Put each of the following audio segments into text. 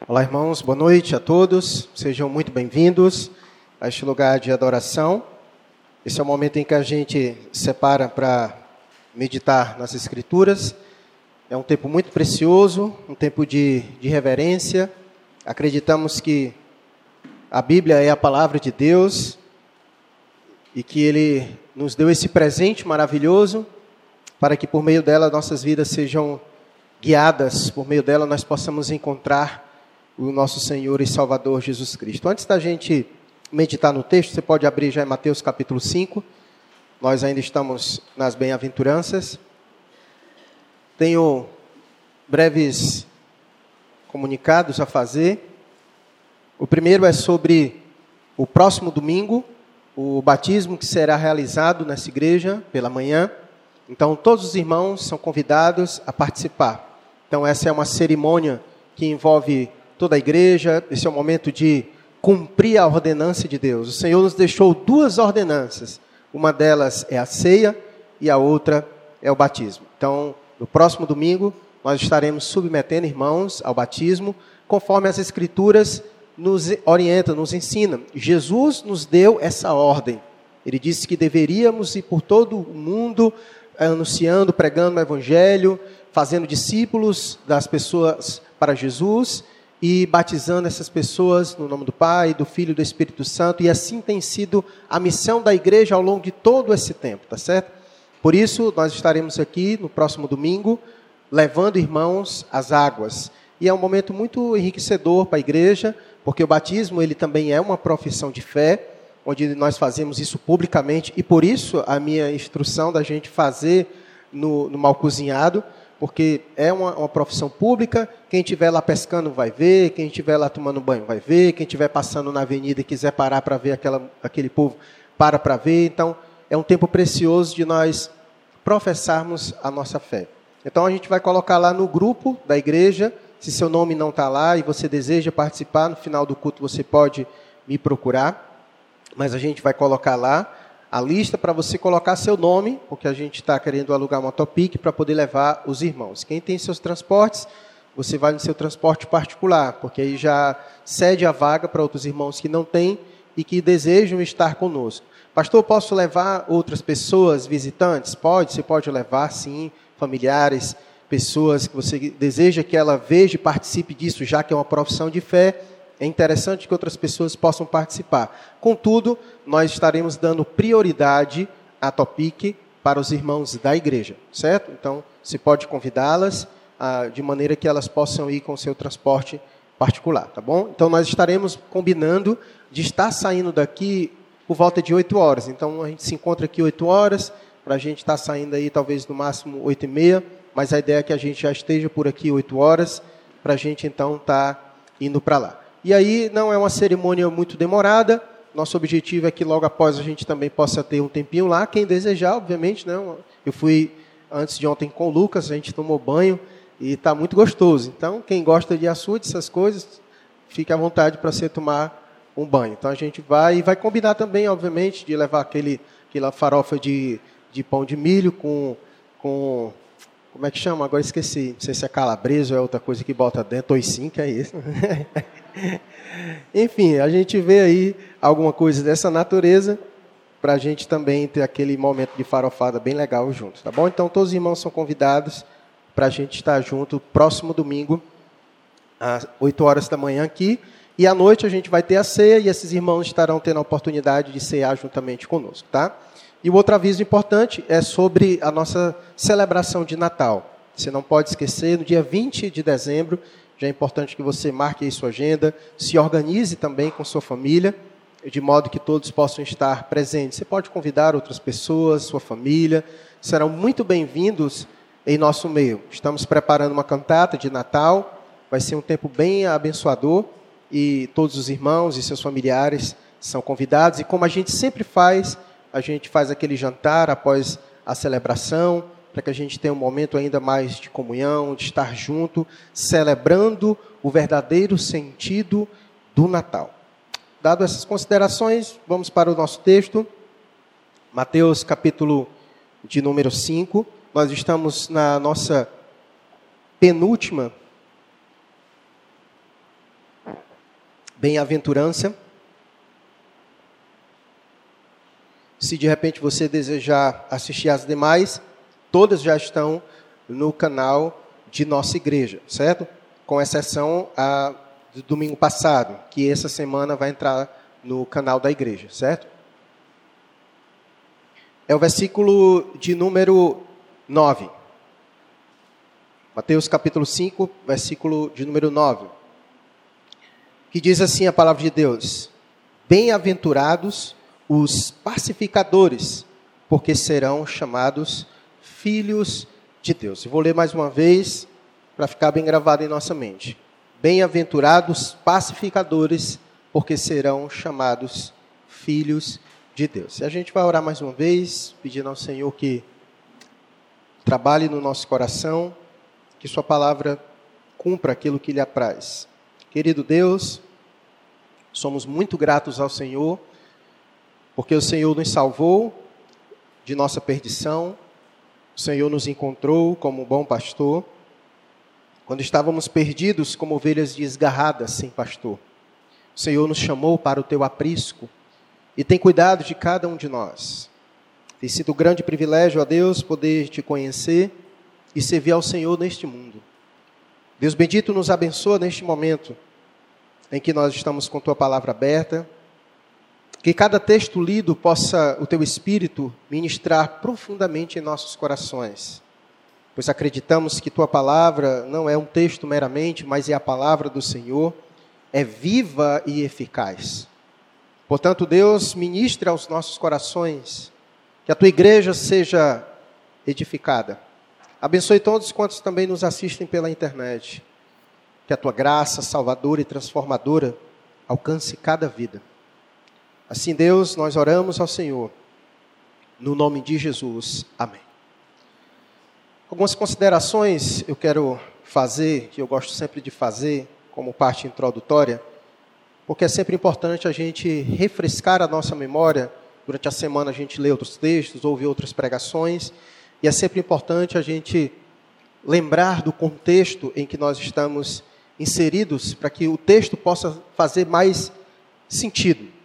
Olá, irmãos, boa noite a todos. Sejam muito bem-vindos a este lugar de adoração. Esse é o momento em que a gente separa para meditar nas Escrituras. É um tempo muito precioso, um tempo de, de reverência. Acreditamos que a Bíblia é a palavra de Deus e que Ele nos deu esse presente maravilhoso para que por meio dela nossas vidas sejam guiadas, por meio dela nós possamos encontrar o nosso Senhor e Salvador Jesus Cristo. Antes da gente meditar no texto, você pode abrir já em Mateus capítulo 5. Nós ainda estamos nas bem-aventuranças. Tenho breves comunicados a fazer. O primeiro é sobre o próximo domingo, o batismo que será realizado nessa igreja pela manhã. Então, todos os irmãos são convidados a participar. Então, essa é uma cerimônia que envolve toda a igreja, esse é o momento de cumprir a ordenança de Deus. O Senhor nos deixou duas ordenanças. Uma delas é a ceia e a outra é o batismo. Então, no próximo domingo, nós estaremos submetendo irmãos ao batismo, conforme as Escrituras nos orientam, nos ensinam. Jesus nos deu essa ordem. Ele disse que deveríamos ir por todo o mundo anunciando, pregando o Evangelho, fazendo discípulos das pessoas para Jesus e batizando essas pessoas no nome do Pai, do Filho e do Espírito Santo, e assim tem sido a missão da igreja ao longo de todo esse tempo, tá certo? Por isso, nós estaremos aqui no próximo domingo, levando irmãos às águas. E é um momento muito enriquecedor para a igreja, porque o batismo ele também é uma profissão de fé, onde nós fazemos isso publicamente, e por isso a minha instrução da gente fazer no, no mal cozinhado, porque é uma, uma, profissão pública. Quem estiver lá pescando vai ver, quem estiver lá tomando banho vai ver, quem estiver passando na avenida e quiser parar para ver aquela, aquele povo, para para ver. Então, é um tempo precioso de nós professarmos a nossa fé. Então, a gente vai colocar lá no grupo da igreja. Se seu nome não está lá e você deseja participar, no final do culto você pode me procurar. Mas a gente vai colocar lá a lista para você colocar seu nome, porque a gente está querendo alugar uma Topic para poder levar os irmãos. Quem tem seus transportes, você vai no seu transporte particular, porque aí já cede a vaga para outros irmãos que não têm e que desejam estar conosco. Pastor, posso levar outras pessoas, visitantes? Pode, você pode levar, sim, familiares, pessoas que você deseja que ela veja e participe disso, já que é uma profissão de fé é interessante que outras pessoas possam participar. Contudo, nós estaremos dando prioridade à Topic para os irmãos da igreja, certo? Então, se pode convidá-las ah, de maneira que elas possam ir com seu transporte particular, tá bom? Então, nós estaremos combinando de estar saindo daqui por volta de 8 horas. Então, a gente se encontra aqui 8 horas, para a gente estar saindo aí talvez no máximo 8 e meia, mas a ideia é que a gente já esteja por aqui 8 horas, para a gente então estar tá indo para lá. E aí não é uma cerimônia muito demorada. Nosso objetivo é que logo após a gente também possa ter um tempinho lá, quem desejar, obviamente, né? Eu fui antes de ontem com o Lucas, a gente tomou banho e está muito gostoso. Então, quem gosta de açude, essas coisas, fique à vontade para você tomar um banho. Então a gente vai e vai combinar também, obviamente, de levar aquele aquela farofa de, de pão de milho com com como é que chama? Agora esqueci. Não sei se é calabresa ou é outra coisa que bota dentro. Oi sim, que é isso. Enfim, a gente vê aí alguma coisa dessa natureza para a gente também ter aquele momento de farofada bem legal juntos, tá bom? Então todos os irmãos são convidados para a gente estar junto próximo domingo às 8 horas da manhã aqui e à noite a gente vai ter a ceia e esses irmãos estarão tendo a oportunidade de cear juntamente conosco, tá? E o outro aviso importante é sobre a nossa celebração de Natal. Você não pode esquecer, no dia 20 de dezembro, é importante que você marque aí sua agenda, se organize também com sua família, de modo que todos possam estar presentes. Você pode convidar outras pessoas, sua família, serão muito bem-vindos em nosso meio. Estamos preparando uma cantata de Natal, vai ser um tempo bem abençoador e todos os irmãos e seus familiares são convidados. E como a gente sempre faz, a gente faz aquele jantar após a celebração, para que a gente tenha um momento ainda mais de comunhão, de estar junto, celebrando o verdadeiro sentido do Natal. Dado essas considerações, vamos para o nosso texto. Mateus capítulo de número 5. Nós estamos na nossa penúltima bem-aventurança. Se de repente você desejar assistir as demais, todas já estão no canal de nossa igreja, certo? Com exceção a do domingo passado, que essa semana vai entrar no canal da igreja, certo? É o versículo de número 9. Mateus capítulo 5, versículo de número 9. Que diz assim a palavra de Deus: Bem-aventurados os pacificadores, porque serão chamados filhos de Deus. Eu vou ler mais uma vez para ficar bem gravado em nossa mente. Bem-aventurados pacificadores, porque serão chamados filhos de Deus. E a gente vai orar mais uma vez, pedindo ao Senhor que trabalhe no nosso coração, que Sua palavra cumpra aquilo que lhe apraz. Querido Deus, somos muito gratos ao Senhor porque o Senhor nos salvou de nossa perdição, o Senhor nos encontrou como um bom pastor, quando estávamos perdidos como ovelhas desgarradas sem pastor. O Senhor nos chamou para o teu aprisco e tem cuidado de cada um de nós. Tem sido um grande privilégio a Deus poder te conhecer e servir ao Senhor neste mundo. Deus bendito nos abençoa neste momento em que nós estamos com tua palavra aberta que cada texto lido possa o teu espírito ministrar profundamente em nossos corações. Pois acreditamos que tua palavra não é um texto meramente, mas é a palavra do Senhor, é viva e eficaz. Portanto, Deus, ministre aos nossos corações, que a tua igreja seja edificada. Abençoe todos quantos também nos assistem pela internet. Que a tua graça salvadora e transformadora alcance cada vida. Assim, Deus, nós oramos ao Senhor, no nome de Jesus. Amém. Algumas considerações eu quero fazer, que eu gosto sempre de fazer, como parte introdutória, porque é sempre importante a gente refrescar a nossa memória. Durante a semana a gente lê outros textos, ouve outras pregações, e é sempre importante a gente lembrar do contexto em que nós estamos inseridos, para que o texto possa fazer mais sentido.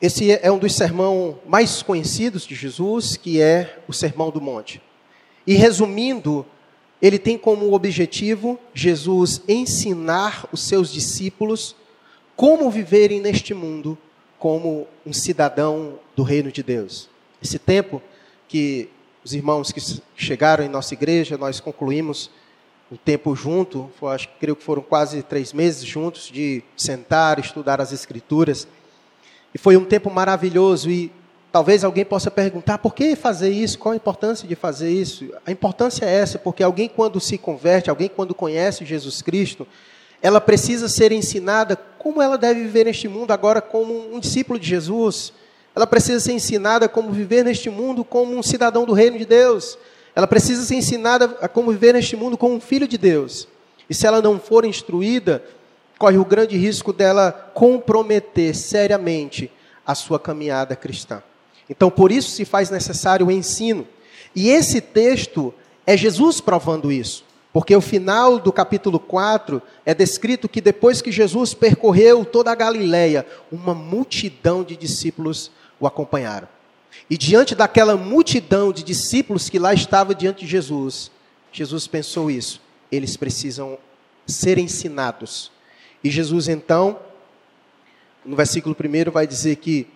Esse é um dos sermões mais conhecidos de Jesus, que é o Sermão do Monte. E resumindo, ele tem como objetivo Jesus ensinar os seus discípulos como viverem neste mundo como um cidadão do reino de Deus. Esse tempo que os irmãos que chegaram em nossa igreja, nós concluímos o tempo junto, acho, creio que foram quase três meses juntos, de sentar, estudar as Escrituras. E foi um tempo maravilhoso e talvez alguém possa perguntar por que fazer isso? Qual a importância de fazer isso? A importância é essa, porque alguém quando se converte, alguém quando conhece Jesus Cristo, ela precisa ser ensinada como ela deve viver neste mundo agora como um discípulo de Jesus. Ela precisa ser ensinada como viver neste mundo como um cidadão do reino de Deus. Ela precisa ser ensinada a como viver neste mundo como um filho de Deus. E se ela não for instruída, corre o grande risco dela comprometer seriamente a sua caminhada cristã. Então, por isso se faz necessário o ensino. E esse texto é Jesus provando isso. Porque o final do capítulo 4 é descrito que depois que Jesus percorreu toda a Galileia, uma multidão de discípulos o acompanharam. E diante daquela multidão de discípulos que lá estava diante de Jesus, Jesus pensou isso. Eles precisam ser ensinados e Jesus, então, no versículo 1 vai dizer que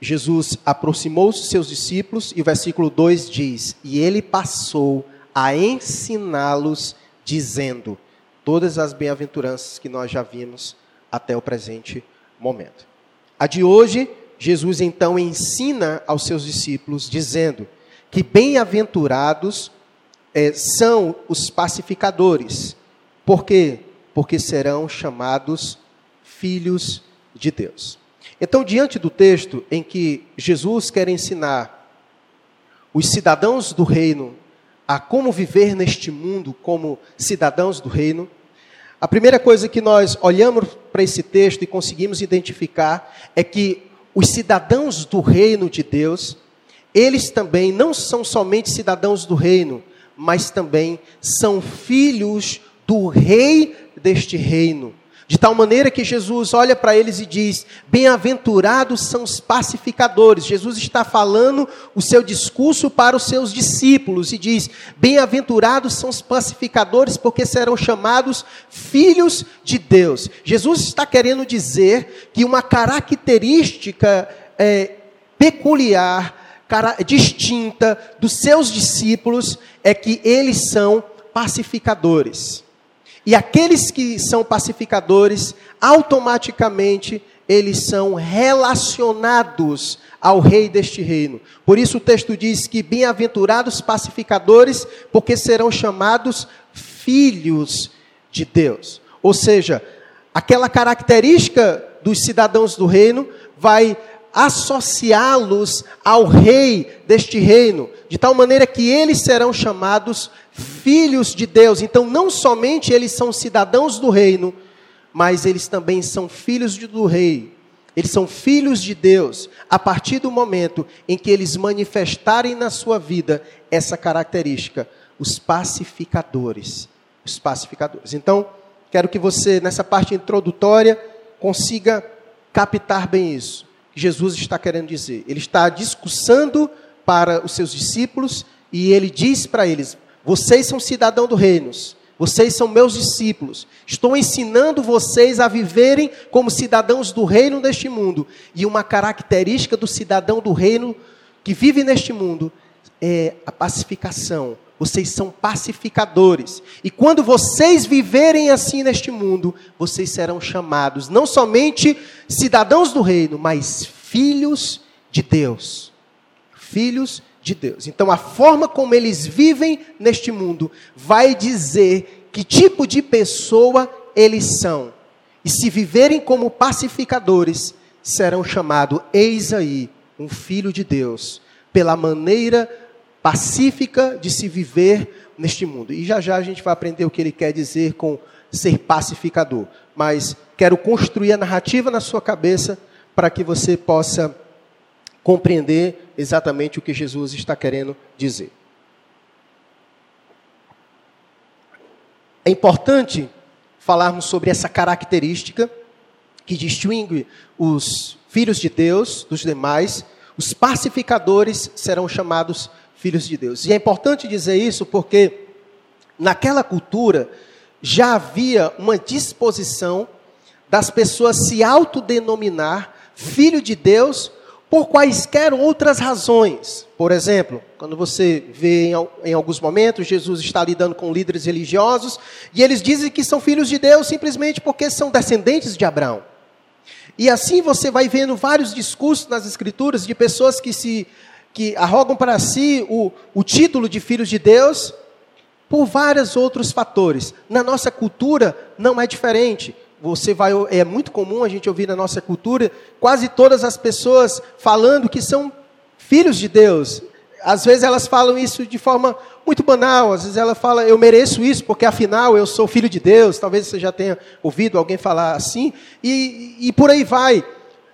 Jesus aproximou-se dos seus discípulos, e o versículo 2 diz: E ele passou a ensiná-los, dizendo todas as bem-aventuranças que nós já vimos até o presente momento. A de hoje, Jesus então ensina aos seus discípulos, dizendo que bem-aventurados é, são os pacificadores. Por quê? Porque serão chamados filhos de Deus. Então, diante do texto em que Jesus quer ensinar os cidadãos do reino a como viver neste mundo como cidadãos do reino, a primeira coisa que nós olhamos para esse texto e conseguimos identificar é que os cidadãos do reino de Deus, eles também não são somente cidadãos do reino, mas também são filhos do rei deste reino, De tal maneira que Jesus olha para eles e diz: Bem-aventurados são os pacificadores. Jesus está falando o seu discurso para os seus discípulos e diz: Bem-aventurados são os pacificadores, porque serão chamados filhos de Deus. Jesus está querendo dizer que uma característica é, peculiar, cara, distinta dos seus discípulos é que eles são pacificadores. E aqueles que são pacificadores, automaticamente eles são relacionados ao rei deste reino. Por isso o texto diz que bem-aventurados pacificadores, porque serão chamados filhos de Deus. Ou seja, aquela característica dos cidadãos do reino vai associá-los ao rei deste reino, de tal maneira que eles serão chamados filhos de Deus. Então, não somente eles são cidadãos do reino, mas eles também são filhos do rei. Eles são filhos de Deus a partir do momento em que eles manifestarem na sua vida essa característica, os pacificadores. Os pacificadores. Então, quero que você, nessa parte introdutória, consiga captar bem isso. Jesus está querendo dizer. Ele está discursando para os seus discípulos e ele diz para eles: Vocês são cidadãos do reino, vocês são meus discípulos. Estou ensinando vocês a viverem como cidadãos do reino deste mundo. E uma característica do cidadão do reino que vive neste mundo é a pacificação, vocês são pacificadores. E quando vocês viverem assim neste mundo, vocês serão chamados não somente cidadãos do reino, mas filhos de Deus. Filhos de Deus. Então a forma como eles vivem neste mundo vai dizer que tipo de pessoa eles são. E se viverem como pacificadores, serão chamados, eis aí, um filho de Deus, pela maneira pacífica de se viver neste mundo. E já já a gente vai aprender o que ele quer dizer com ser pacificador. Mas quero construir a narrativa na sua cabeça para que você possa compreender exatamente o que Jesus está querendo dizer. É importante falarmos sobre essa característica que distingue os filhos de Deus dos demais. Os pacificadores serão chamados filhos de Deus. E é importante dizer isso porque naquela cultura já havia uma disposição das pessoas se autodenominar filho de Deus por quaisquer outras razões. Por exemplo, quando você vê em, alguns momentos Jesus está lidando com líderes religiosos e eles dizem que são filhos de Deus simplesmente porque são descendentes de Abraão. E assim você vai vendo vários discursos nas escrituras de pessoas que se que arrogam para si o, o título de filhos de Deus por vários outros fatores. Na nossa cultura não é diferente. Você vai, é muito comum a gente ouvir na nossa cultura quase todas as pessoas falando que são filhos de Deus. Às vezes elas falam isso de forma muito banal, às vezes ela fala, eu mereço isso porque afinal eu sou filho de Deus. Talvez você já tenha ouvido alguém falar assim, e, e por aí vai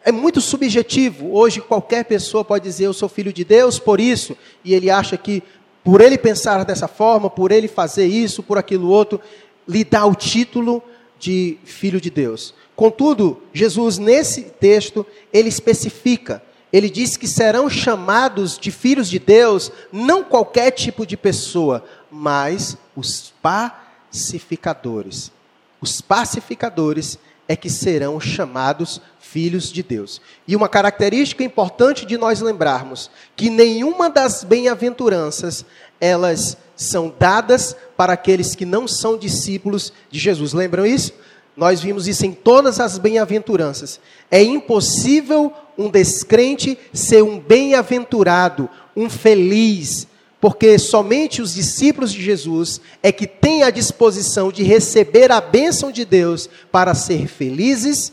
é muito subjetivo. Hoje qualquer pessoa pode dizer eu sou filho de Deus por isso, e ele acha que por ele pensar dessa forma, por ele fazer isso, por aquilo outro, lhe dá o título de filho de Deus. Contudo, Jesus nesse texto, ele especifica, ele diz que serão chamados de filhos de Deus não qualquer tipo de pessoa, mas os pacificadores. Os pacificadores é que serão chamados filhos de Deus. E uma característica importante de nós lembrarmos que nenhuma das bem-aventuranças elas são dadas para aqueles que não são discípulos de Jesus. Lembram isso? Nós vimos isso em todas as bem-aventuranças. É impossível um descrente ser um bem-aventurado, um feliz, porque somente os discípulos de Jesus é que têm a disposição de receber a bênção de Deus para ser felizes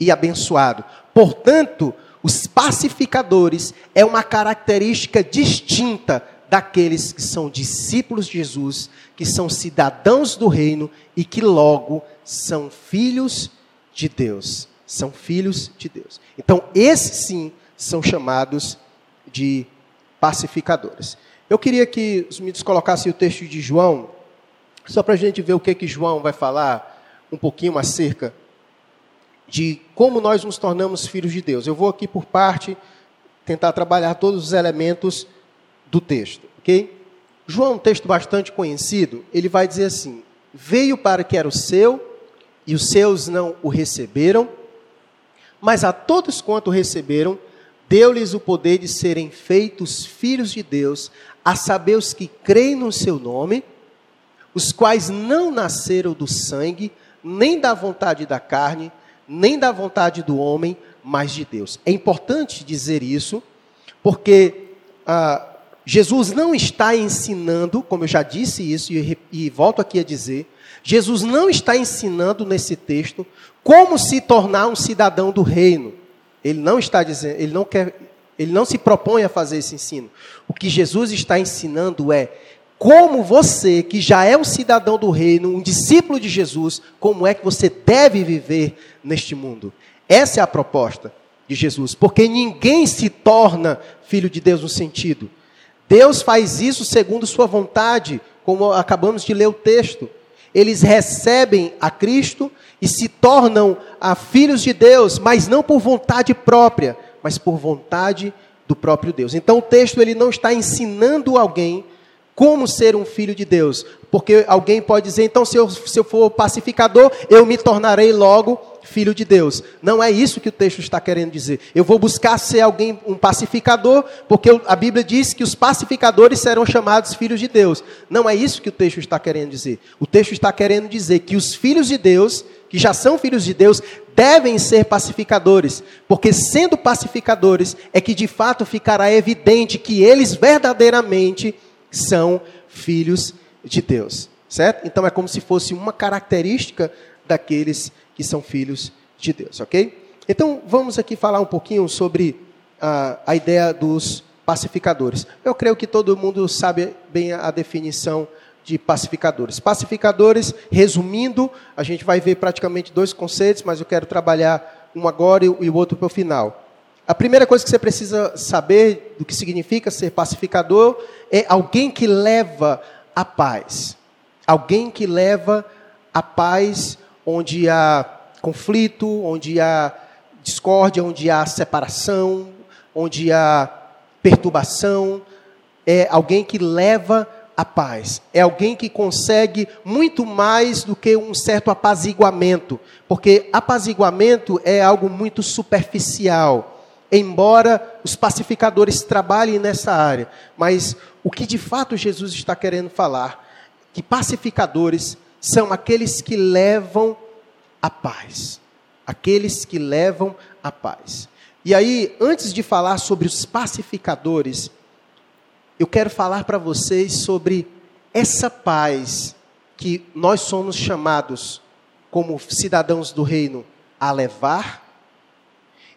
e abençoado. Portanto, os pacificadores é uma característica distinta daqueles que são discípulos de Jesus, que são cidadãos do reino e que logo são filhos de Deus. São filhos de Deus. Então, esses sim são chamados de pacificadores. Eu queria que os meninos colocassem o texto de João, só para a gente ver o que, que João vai falar um pouquinho acerca de como nós nos tornamos filhos de Deus. Eu vou aqui por parte tentar trabalhar todos os elementos do texto, ok? João, um texto bastante conhecido, ele vai dizer assim: Veio para que era o seu, e os seus não o receberam, mas a todos quanto receberam, deu-lhes o poder de serem feitos filhos de Deus, a saber os que creem no seu nome, os quais não nasceram do sangue, nem da vontade da carne, nem da vontade do homem, mas de Deus. É importante dizer isso, porque ah, Jesus não está ensinando, como eu já disse isso e, e volto aqui a dizer, Jesus não está ensinando nesse texto como se tornar um cidadão do reino. Ele não está dizendo, ele não quer, ele não se propõe a fazer esse ensino. O que Jesus está ensinando é como você, que já é um cidadão do reino, um discípulo de Jesus, como é que você deve viver neste mundo. Essa é a proposta de Jesus, porque ninguém se torna filho de Deus no sentido. Deus faz isso segundo sua vontade, como acabamos de ler o texto. Eles recebem a Cristo e se tornam a filhos de Deus, mas não por vontade própria, mas por vontade do próprio Deus. Então o texto ele não está ensinando alguém como ser um filho de Deus. Porque alguém pode dizer, então, se eu, se eu for pacificador, eu me tornarei logo filho de Deus. Não é isso que o texto está querendo dizer. Eu vou buscar ser alguém, um pacificador, porque a Bíblia diz que os pacificadores serão chamados filhos de Deus. Não é isso que o texto está querendo dizer. O texto está querendo dizer que os filhos de Deus, que já são filhos de Deus, devem ser pacificadores, porque sendo pacificadores é que de fato ficará evidente que eles verdadeiramente são filhos de Deus, certo? Então é como se fosse uma característica daqueles que são filhos de Deus, ok? Então vamos aqui falar um pouquinho sobre a, a ideia dos pacificadores. Eu creio que todo mundo sabe bem a, definição de pacificadores. Pacificadores, resumindo, a gente vai ver praticamente dois conceitos, mas eu quero trabalhar um agora e o outro para o final. A primeira coisa que você precisa saber do que significa ser pacificador é alguém que leva a paz. Alguém que leva a paz onde há conflito, onde há discórdia, onde há separação, onde há perturbação. É alguém que leva a paz. É alguém que consegue muito mais do que um certo apaziguamento, porque apaziguamento é algo muito superficial embora os pacificadores trabalhem nessa área, mas o que de fato Jesus está querendo falar, que pacificadores são aqueles que levam a paz. Aqueles que levam a paz. E aí, antes de falar sobre os pacificadores, eu quero falar para vocês sobre essa paz que nós somos chamados como cidadãos do reino a levar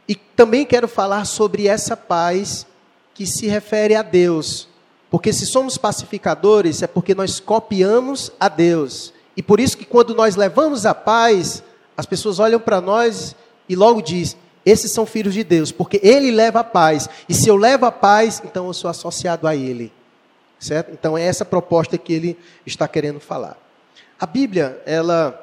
e também quero falar sobre essa paz que se refere a Deus. Porque se somos pacificadores, é porque nós copiamos a Deus. E por isso que quando nós levamos a paz, as pessoas olham para nós e logo diz: esses são filhos de Deus, porque ele leva a paz. E se eu levo a paz, então eu sou associado a ele. Certo? Então é essa proposta que ele está querendo falar. A Bíblia, ela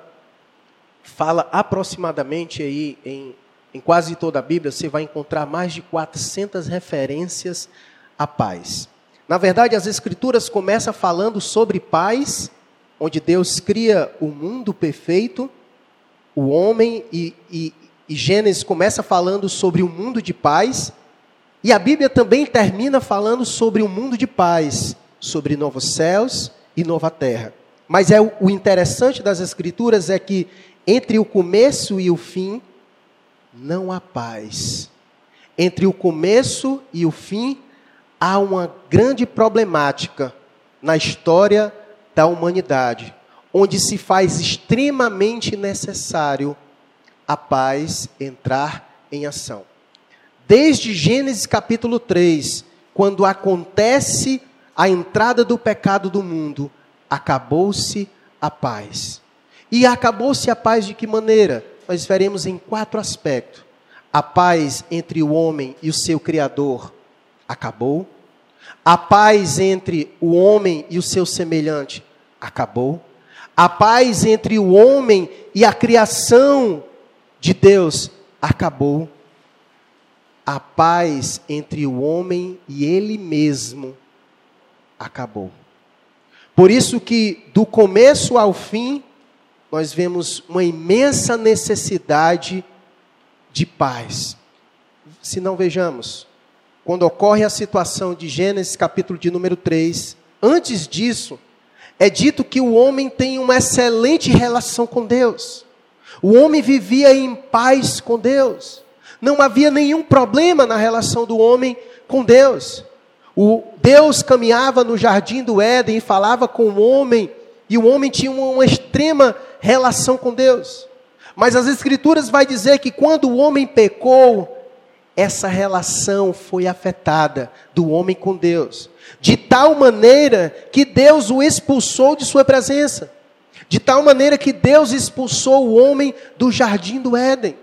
fala aproximadamente aí em em quase toda a Bíblia, você vai encontrar mais de 400 referências à paz. Na verdade, as Escrituras começam falando sobre paz, onde Deus cria o mundo perfeito, o homem, e, e, e Gênesis começa falando sobre o um mundo de paz, e a Bíblia também termina falando sobre o um mundo de paz, sobre novos céus e nova terra. Mas é o, interessante das Escrituras é que entre o começo e o fim não há paz. Entre o começo e o fim, há uma grande problemática na história da humanidade, onde se faz extremamente necessário a paz entrar em ação. Desde Gênesis capítulo 3, quando acontece a entrada do pecado do mundo, acabou-se a paz. E acabou-se a paz de que maneira? Nós veremos em quatro aspectos. A paz entre o homem e o seu Criador acabou. A paz entre o homem e o seu semelhante acabou. A paz entre o homem e a criação de Deus acabou. A paz entre o homem e ele mesmo acabou. Por isso que do começo ao fim nós vemos uma imensa necessidade de paz. Se não vejamos, quando ocorre a situação de Gênesis capítulo de número 3, antes disso, é dito que o homem tem uma excelente relação com Deus. O homem vivia em paz com Deus. Não havia nenhum problema na relação do homem com Deus. O Deus caminhava no jardim do Éden e falava com o homem, e o homem tinha uma extrema relação com Deus. Mas as escrituras vai dizer que quando o homem pecou, essa relação foi afetada do homem com Deus de tal maneira que Deus o expulsou de sua presença, de tal maneira que Deus expulsou o homem do jardim do Éden.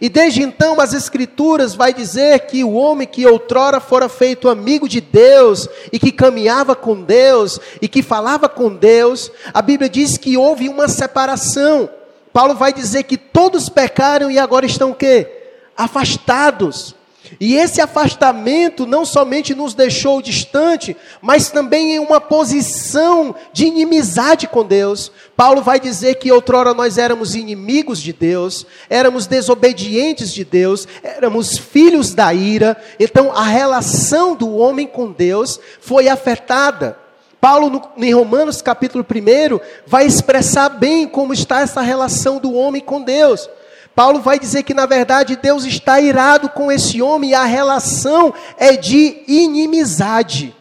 E desde então as escrituras vai dizer que o homem que outrora fora feito amigo de Deus e que caminhava com Deus e que falava com Deus, a Bíblia diz que houve uma separação. Paulo vai dizer que todos pecaram e agora estão o quê? Afastados. E esse afastamento não somente nos deixou distante, mas também em uma posição de inimizade com Deus. Paulo vai dizer que outrora nós éramos inimigos de Deus, éramos desobedientes de Deus, éramos filhos da ira. Então a relação do homem com Deus foi afetada. Paulo, em Romanos capítulo 1, vai expressar bem como está essa relação do homem com Deus. Paulo vai dizer que na verdade Deus está irado com esse homem e a relação é de inimizade.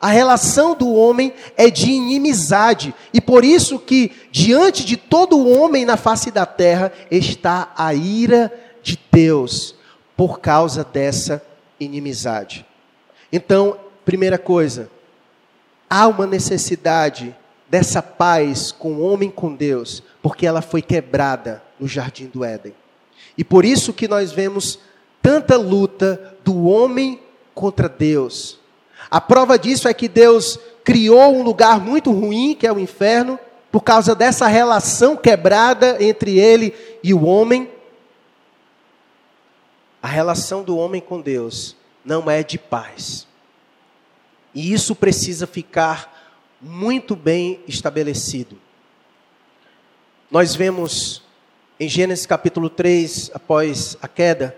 A relação do homem é de inimizade. E por isso que diante de todo homem na face da terra está a ira de Deus por causa dessa inimizade. Então, primeira coisa, há uma necessidade dessa paz com o homem com Deus, porque ela foi quebrada no jardim do Éden. E por isso que nós vemos tanta luta do homem contra Deus. A prova disso é que Deus criou um lugar muito ruim, que é o inferno, por causa dessa relação quebrada entre ele e o homem. A relação do homem com Deus não é de paz. E isso precisa ficar muito bem estabelecido. Nós vemos em Gênesis capítulo 3, após a queda,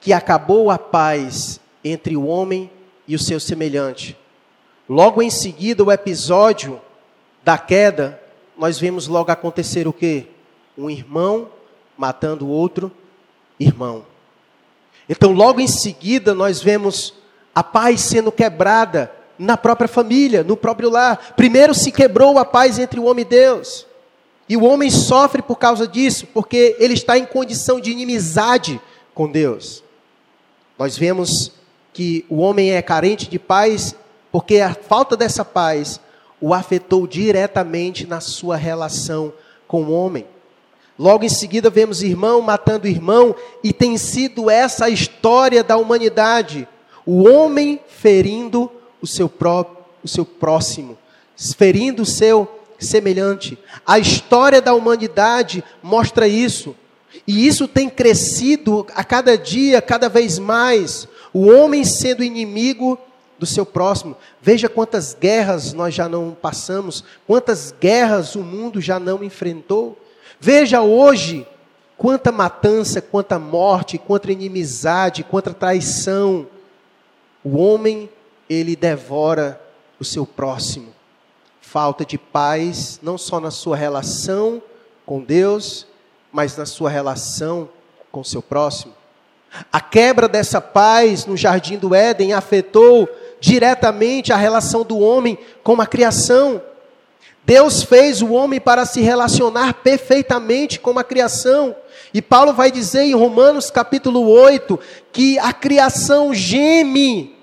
que acabou a paz entre o homem e o seu semelhante. Logo em seguida, o episódio da queda, nós vemos logo acontecer o que? Um irmão matando outro irmão. Então, logo em seguida, nós vemos a paz sendo quebrada na própria família, no próprio lar. Primeiro se quebrou a paz entre o homem e Deus. E o homem sofre por causa disso, porque ele está em condição de inimizade com Deus. Nós vemos que o homem é carente de paz, porque a falta dessa paz o afetou diretamente na sua relação com o homem. Logo em seguida, vemos irmão matando irmão, e tem sido essa a história da humanidade: o homem ferindo o seu, pró o seu próximo, ferindo o seu semelhante. A história da humanidade mostra isso. E isso tem crescido a cada dia, cada vez mais. O homem sendo inimigo do seu próximo. Veja quantas guerras nós já não passamos, quantas guerras o mundo já não enfrentou. Veja hoje quanta matança, quanta morte, quanta inimizade, quanta traição. O homem, ele devora o seu próximo falta de paz, não só na sua relação com Deus, mas na sua relação com seu próximo. A quebra dessa paz no jardim do Éden afetou diretamente a relação do homem com a criação. Deus fez o homem para se relacionar perfeitamente com a criação. E Paulo vai dizer em Romanos capítulo 8 que a criação geme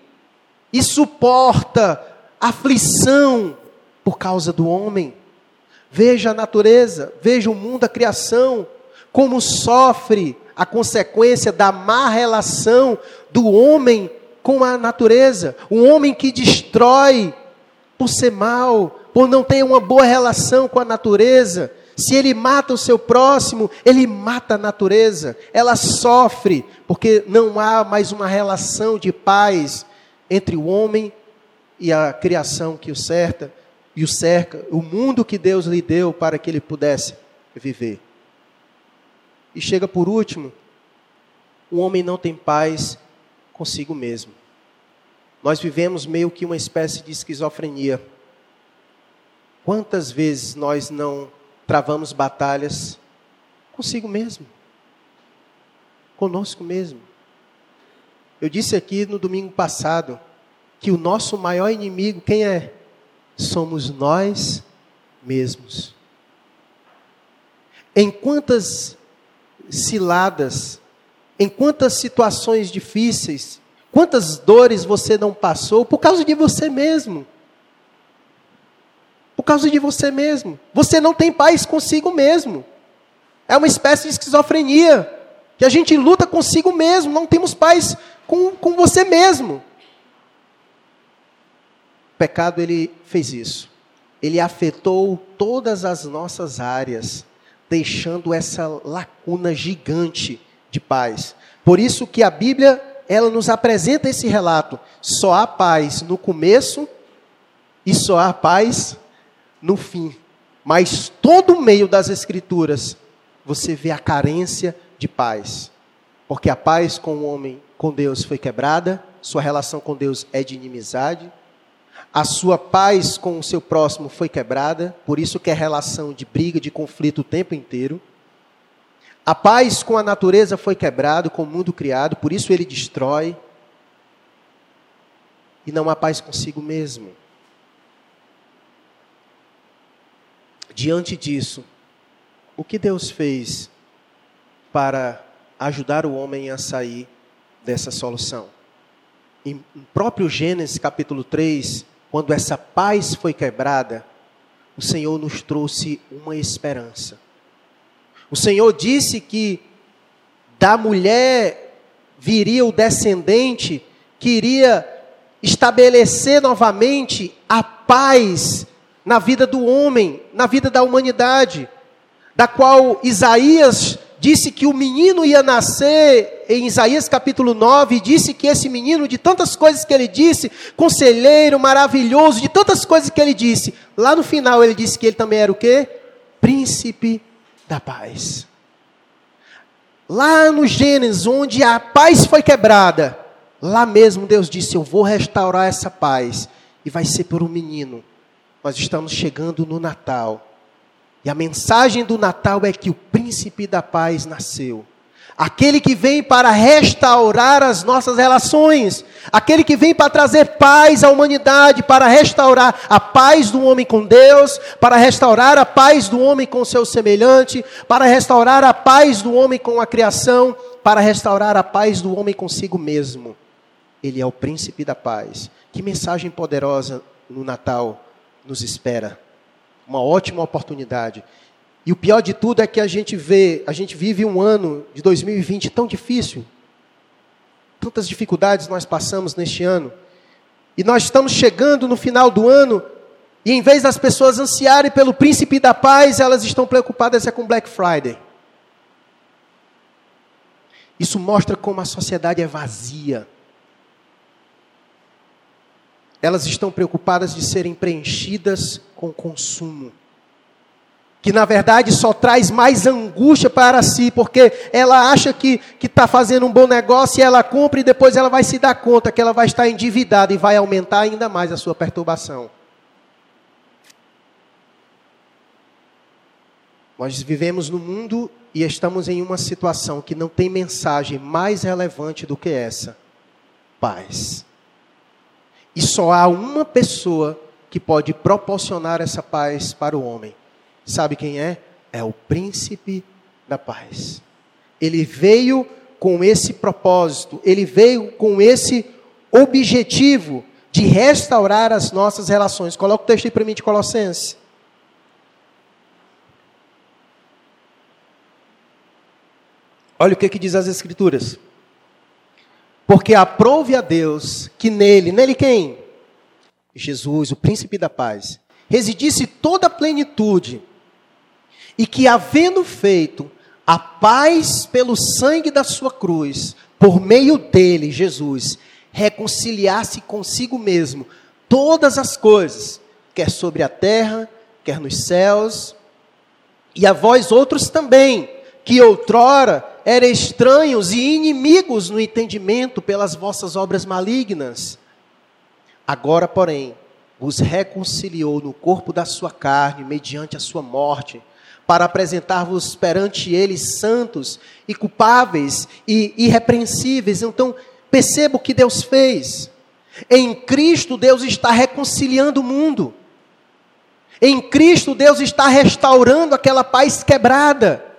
e suporta aflição por causa do homem. Veja a natureza, veja o mundo, a criação, como sofre a consequência da má relação do homem com a natureza. Um homem que destrói por ser mal, por não ter uma boa relação com a natureza. Se ele mata o seu próximo, ele mata a natureza. Ela sofre, porque não há mais uma relação de paz entre o homem e a criação que o cerca, e o cerca, o mundo que Deus lhe deu para que ele pudesse viver. E chega por último, o homem não tem paz consigo mesmo. Nós vivemos meio que uma espécie de esquizofrenia. Quantas vezes nós não travamos batalhas consigo mesmo? Conosco mesmo. Eu disse aqui no domingo passado que o nosso maior inimigo, quem é? Somos nós mesmos. Em quantas ciladas, em quantas situações difíceis, quantas dores você não passou por causa de você mesmo. Por causa de você mesmo. Você não tem paz consigo mesmo. É uma espécie de esquizofrenia. Que a gente luta consigo mesmo. Não temos paz com, com você mesmo. O pecado, ele fez isso. Ele afetou todas as nossas áreas deixando essa lacuna gigante de paz. Por isso que a Bíblia, ela nos apresenta esse relato. Só há paz no começo e só há paz no fim. Mas todo o meio das escrituras você vê a carência de paz. Porque a paz com o homem, com Deus foi quebrada, sua relação com Deus é de inimizade a sua paz com o seu próximo foi quebrada, por isso que é relação de briga, de conflito o tempo inteiro. A paz com a natureza foi quebrada, com o mundo criado, por isso ele destrói. E não há paz consigo mesmo. Diante disso, o que Deus fez para ajudar o homem a sair dessa solução? Em próprio Gênesis capítulo 3, quando essa paz foi quebrada, o Senhor nos trouxe uma esperança. O Senhor disse que da mulher viria o descendente que iria estabelecer novamente a paz na vida do homem, na vida da humanidade, da qual Isaías disse que o menino ia nascer em Isaías capítulo 9, disse que esse menino, de tantas coisas que ele disse, conselheiro, maravilhoso, de tantas coisas que ele disse, lá no final ele disse que ele também era o quê? Príncipe da paz. Lá no Gênesis, onde a paz foi quebrada, lá mesmo Deus disse: Eu vou restaurar essa paz, e vai ser por um menino. Nós estamos chegando no Natal. E a mensagem do Natal é que o príncipe da paz nasceu. Aquele que vem para restaurar as nossas relações, aquele que vem para trazer paz à humanidade, para restaurar a paz do homem com Deus, para restaurar a paz do homem com seu semelhante, para restaurar a paz do homem com a criação, para restaurar a paz do homem consigo mesmo. Ele é o príncipe da paz. Que mensagem poderosa no Natal nos espera uma ótima oportunidade. E o pior de tudo é que a gente vê, a gente vive um ano de 2020 tão difícil. Tantas dificuldades nós passamos neste ano. E nós estamos chegando no final do ano, e em vez das pessoas ansiarem pelo príncipe da paz, elas estão preocupadas é com Black Friday. Isso mostra como a sociedade é vazia elas estão preocupadas de serem preenchidas com consumo. Que na verdade só traz mais angústia para si, porque ela acha que está fazendo um bom negócio e ela compra e depois ela vai se dar conta que ela vai estar endividada e vai aumentar ainda mais a sua perturbação. Nós vivemos no mundo e estamos em uma situação que não tem mensagem mais relevante do que essa: paz. E só há uma pessoa que pode proporcionar essa paz para o homem. Sabe quem é? É o príncipe da paz. Ele veio com esse propósito, ele veio com esse objetivo de restaurar as nossas relações. Coloca o texto aí para mim de Colossenses. Olha o que, que diz as Escrituras. Porque aprove a Deus que nele, nele quem? Jesus, o príncipe da paz, residisse toda a plenitude, e que, havendo feito a paz pelo sangue da sua cruz, por meio dele, Jesus, reconciliasse consigo mesmo todas as coisas, quer sobre a terra, quer nos céus, e a vós outros também, que outrora eram estranhos e inimigos no entendimento pelas vossas obras malignas. Agora, porém, os reconciliou no corpo da sua carne, mediante a sua morte, para apresentar-vos perante ele santos e culpáveis e irrepreensíveis. Então, perceba o que Deus fez. Em Cristo, Deus está reconciliando o mundo. Em Cristo, Deus está restaurando aquela paz quebrada.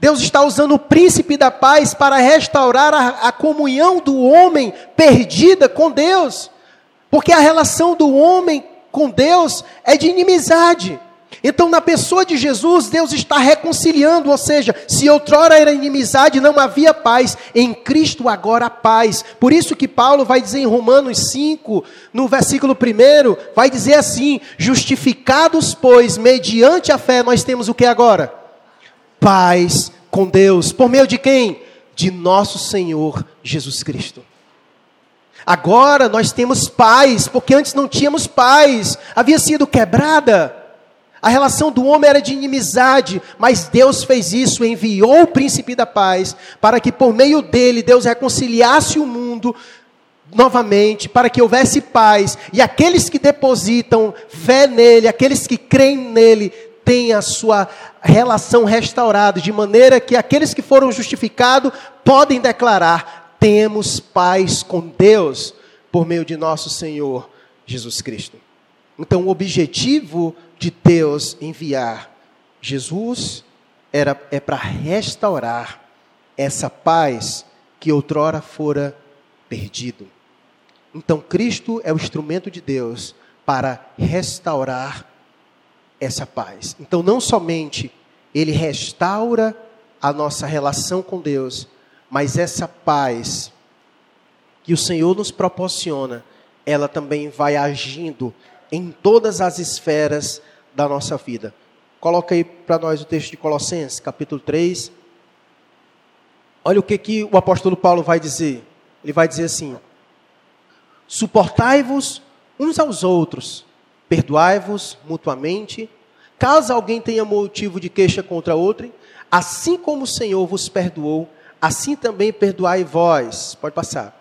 Deus está usando o príncipe da paz para restaurar a, a, comunhão do homem perdida com Deus. Porque a relação do homem com Deus é de inimizade. Então, na pessoa de Jesus, Deus está reconciliando, ou seja, se outrora era inimizade, não havia paz, em Cristo agora há paz. Por isso que Paulo vai dizer em Romanos 5, no versículo 1, vai dizer assim: justificados, pois, mediante a fé, nós temos o que agora? Paz com Deus. Por meio de quem? De nosso Senhor Jesus Cristo. Agora nós temos paz, porque antes não tínhamos paz, havia sido quebrada. A relação do homem era de inimizade, mas Deus fez isso, enviou o príncipe da paz, para que por meio dele Deus reconciliasse o mundo novamente, para que houvesse paz, e aqueles que depositam fé nele, aqueles que creem nele, tenham a sua relação restaurada, de maneira que aqueles que foram justificados podem declarar: temos paz com Deus por meio de nosso Senhor Jesus Cristo. Então, o objetivo de Deus enviar Jesus era, é para restaurar essa paz que outrora fora perdido. Então, Cristo é o instrumento de Deus para restaurar essa paz. Então, não somente ele restaura a nossa relação com Deus, mas essa paz que o Senhor nos proporciona, ela também vai agindo em todas as esferas da nossa vida. Coloca aí para nós o texto de Colossenses, capítulo 3. Olha o que, que o apóstolo Paulo vai dizer. Ele vai dizer assim: Suportai-vos uns aos outros, perdoai-vos mutuamente, caso alguém tenha motivo de queixa contra outro, assim como o Senhor vos perdoou, assim também perdoai vós. Pode passar.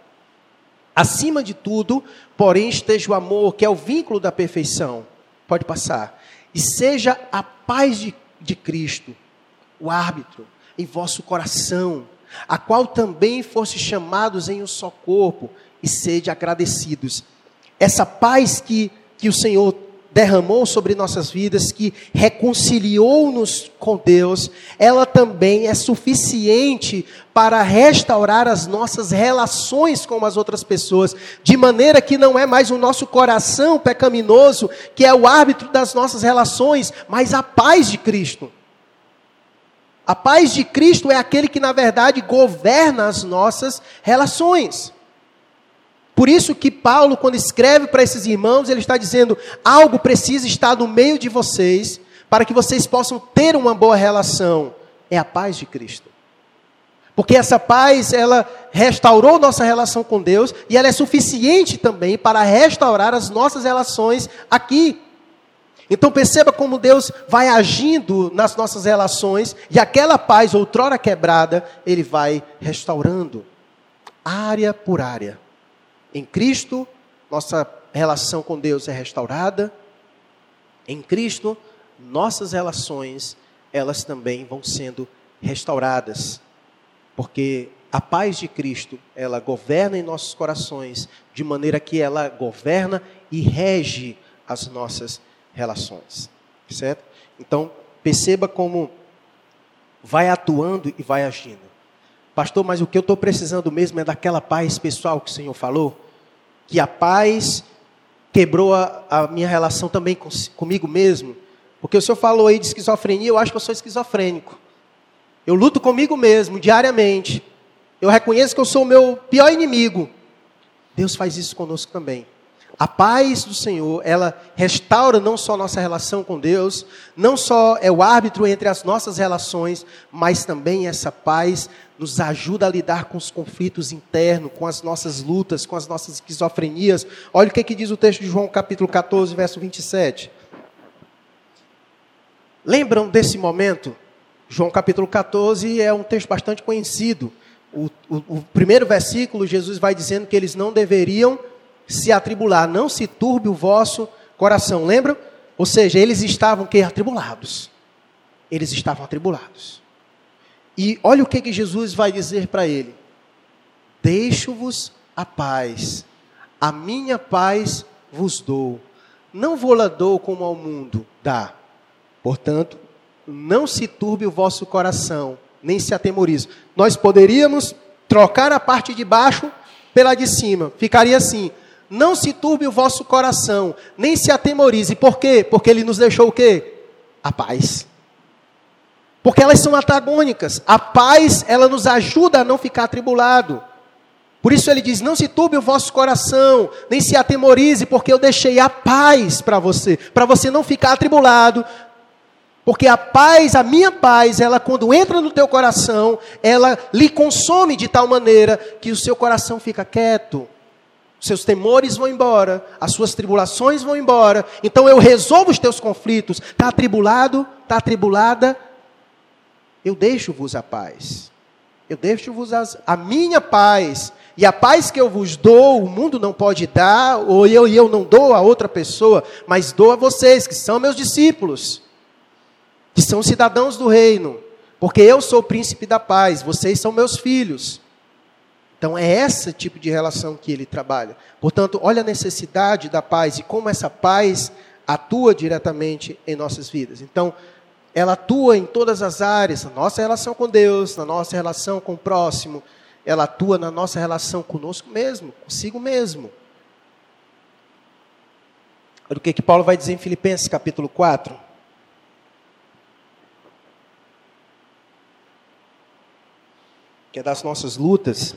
Acima de tudo, porém, esteja o amor, que é o vínculo da perfeição. Pode passar e seja a paz de, de Cristo, o árbitro, em vosso coração, a qual também fosse chamados em um só corpo, e sede agradecidos. Essa paz que, que o Senhor derramou sobre nossas vidas, que reconciliou-nos com Deus, ela também é suficiente para restaurar as nossas relações com as outras pessoas, de maneira que não é mais o nosso coração pecaminoso que é o árbitro das nossas relações, mas a paz de Cristo. A paz de Cristo é aquele que, na verdade, governa as nossas relações. Por isso que Paulo, quando escreve para esses irmãos, ele está dizendo: algo precisa estar no meio de vocês para que vocês possam ter uma boa relação. É a paz de Cristo. Porque essa paz, ela restaurou nossa relação com Deus e ela é suficiente também para restaurar as nossas relações aqui. Então perceba como Deus vai agindo nas nossas relações e aquela paz outrora quebrada, ele vai restaurando área por área. Em Cristo, nossa relação com Deus é restaurada. Em Cristo, nossas relações, elas também vão sendo restauradas. Porque a paz de Cristo, ela governa em nossos corações, de maneira que ela governa e rege as nossas relações. Certo? Então, perceba como vai atuando e vai agindo. Pastor, mas o que eu estou precisando mesmo é daquela paz pessoal que o Senhor falou. Que a paz quebrou a, a minha relação também com, comigo mesmo. Porque o Senhor falou aí de esquizofrenia, eu acho que eu sou esquizofrênico. Eu luto comigo mesmo diariamente. Eu reconheço que eu sou o meu pior inimigo. Deus faz isso conosco também. A paz do Senhor, ela restaura não só nossa relação com Deus, não só é o árbitro entre as nossas relações, mas também essa paz nos ajuda a lidar com os conflitos internos, com as nossas lutas, com as nossas esquizofrenias. Olha o que, que diz o texto de João, capítulo 14, verso 27. Lembram desse momento? João capítulo 14 é um texto bastante conhecido. O, o, o primeiro versículo, Jesus vai dizendo que eles não deveriam se atribular, não se turbe o vosso coração. Lembram? Ou seja, eles estavam que atribulados. Eles estavam atribulados. E olha o que, que Jesus vai dizer para ele: Deixo-vos a paz, a minha paz vos dou. Não vou-la dou como ao mundo dá. Portanto, não se turbe o vosso coração, nem se atemorize. Nós poderíamos trocar a parte de baixo pela de cima. Ficaria assim: não se turbe o vosso coração, nem se atemorize. Por quê? Porque ele nos deixou o quê? A paz. Porque elas são antagônicas. A paz, ela nos ajuda a não ficar atribulado. Por isso ele diz: Não se turbe o vosso coração, nem se atemorize, porque eu deixei a paz para você, para você não ficar atribulado. Porque a paz, a minha paz, ela quando entra no teu coração, ela lhe consome de tal maneira que o seu coração fica quieto, seus temores vão embora, as suas tribulações vão embora. Então eu resolvo os teus conflitos. Está atribulado? Está atribulada? Eu deixo-vos a paz. Eu deixo-vos a minha paz. E a paz que eu vos dou, o mundo não pode dar, ou eu e eu não dou a outra pessoa, mas dou a vocês, que são meus discípulos, que são cidadãos do reino. Porque eu sou o príncipe da paz, vocês são meus filhos. Então é esse tipo de relação que ele trabalha. Portanto, olha a necessidade da paz e como essa paz atua diretamente em nossas vidas. Então, ela atua em todas as áreas, na nossa relação com Deus, na nossa relação com o próximo, ela atua na nossa relação conosco mesmo, consigo mesmo. Olha o que, que Paulo vai dizer em Filipenses capítulo 4. Que é das nossas lutas.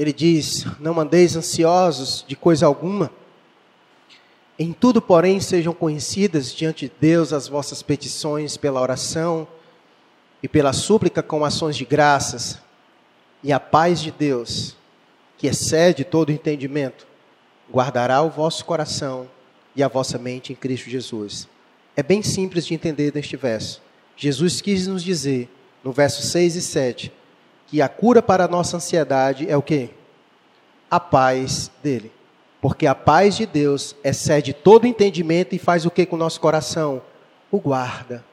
Ele diz: Não mandeis ansiosos de coisa alguma. Em tudo, porém, sejam conhecidas diante de Deus as vossas petições pela oração e pela súplica com ações de graças, e a paz de Deus, que excede todo entendimento, guardará o vosso coração e a vossa mente em Cristo Jesus. É bem simples de entender neste verso. Jesus quis nos dizer, no verso 6 e 7, que a cura para a nossa ansiedade é o quê? A paz dele. Porque a paz de Deus excede todo entendimento e faz o que com o nosso coração? O guarda,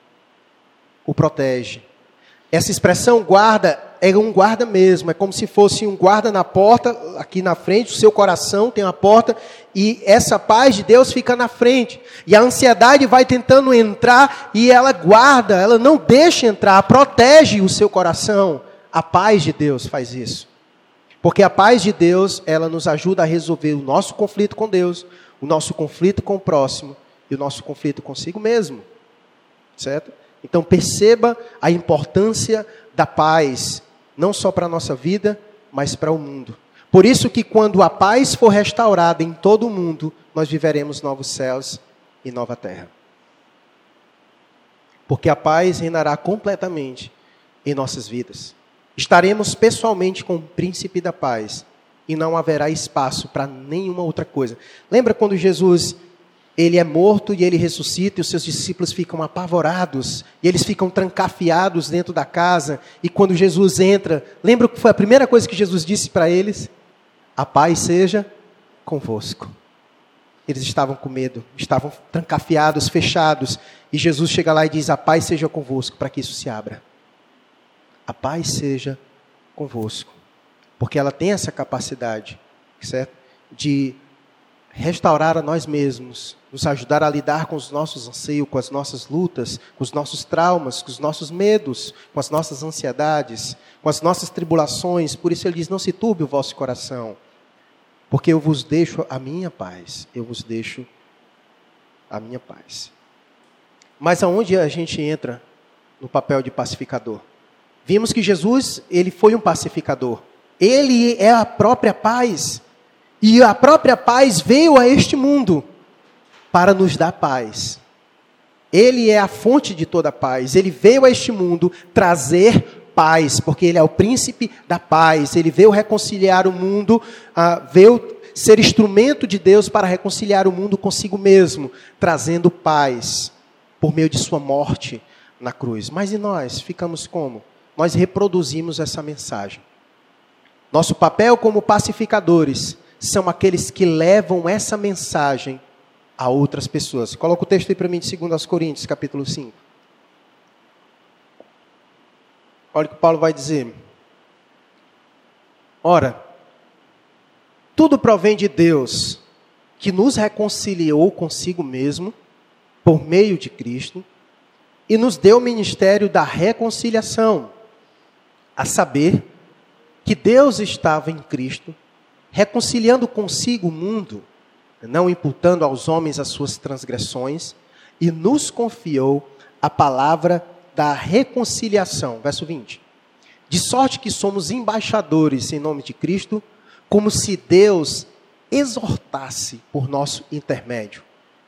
o protege. Essa expressão guarda é um guarda mesmo, é como se fosse um guarda na porta, aqui na frente, o seu coração tem uma porta, e essa paz de Deus fica na frente. E a ansiedade vai tentando entrar e ela guarda, ela não deixa entrar, protege o seu coração. A paz de Deus faz isso. Porque a paz de Deus, ela nos ajuda a resolver o nosso conflito com Deus, o nosso conflito com o próximo e o nosso conflito consigo mesmo. Certo? Então perceba a importância da paz, não só para a nossa vida, mas para o mundo. Por isso que quando a paz for restaurada em todo o mundo, nós viveremos novos céus e nova terra. Porque a paz reinará completamente em nossas vidas. Estaremos pessoalmente com o príncipe da paz e não haverá espaço para nenhuma outra coisa. Lembra quando Jesus ele é morto e ele ressuscita e os seus discípulos ficam apavorados e eles ficam trancafiados dentro da casa e quando Jesus entra, lembra que foi a primeira coisa que Jesus disse para eles? A paz seja convosco. Eles estavam com medo, estavam trancafiados, fechados, e Jesus chega lá e diz: A paz seja convosco, para que isso se abra. A paz seja convosco. Porque ela tem essa capacidade, certo? De restaurar a nós mesmos, nos ajudar a lidar com os nossos anseios, com as nossas lutas, com os nossos traumas, com os nossos medos, com as nossas ansiedades, com as nossas tribulações. Por isso ele diz: Não se turbe o vosso coração, porque eu vos deixo a minha paz. Eu vos deixo a minha paz. Mas aonde a gente entra no papel de pacificador? Vimos que Jesus, ele foi um pacificador. Ele é a própria paz. E a própria paz veio a este mundo para nos dar paz. Ele é a fonte de toda paz. Ele veio a este mundo trazer paz, porque ele é o príncipe da paz. Ele veio reconciliar o mundo, uh, veio ser instrumento de Deus para reconciliar o mundo consigo mesmo, trazendo paz por meio de sua morte na cruz. Mas e nós ficamos como? Nós reproduzimos essa mensagem. Nosso papel como pacificadores são aqueles que levam essa mensagem a outras pessoas. Coloca o texto aí para mim de 2 Coríntios, capítulo 5. Olha o que Paulo vai dizer. Ora, tudo provém de Deus, que nos reconciliou consigo mesmo, por meio de Cristo, e nos deu o ministério da reconciliação, a saber, que Deus estava em Cristo, reconciliando consigo o mundo, não imputando aos homens as suas transgressões, e nos confiou a palavra da reconciliação. Verso 20. De sorte que somos embaixadores em nome de Cristo, como se Deus exortasse por nosso intermédio.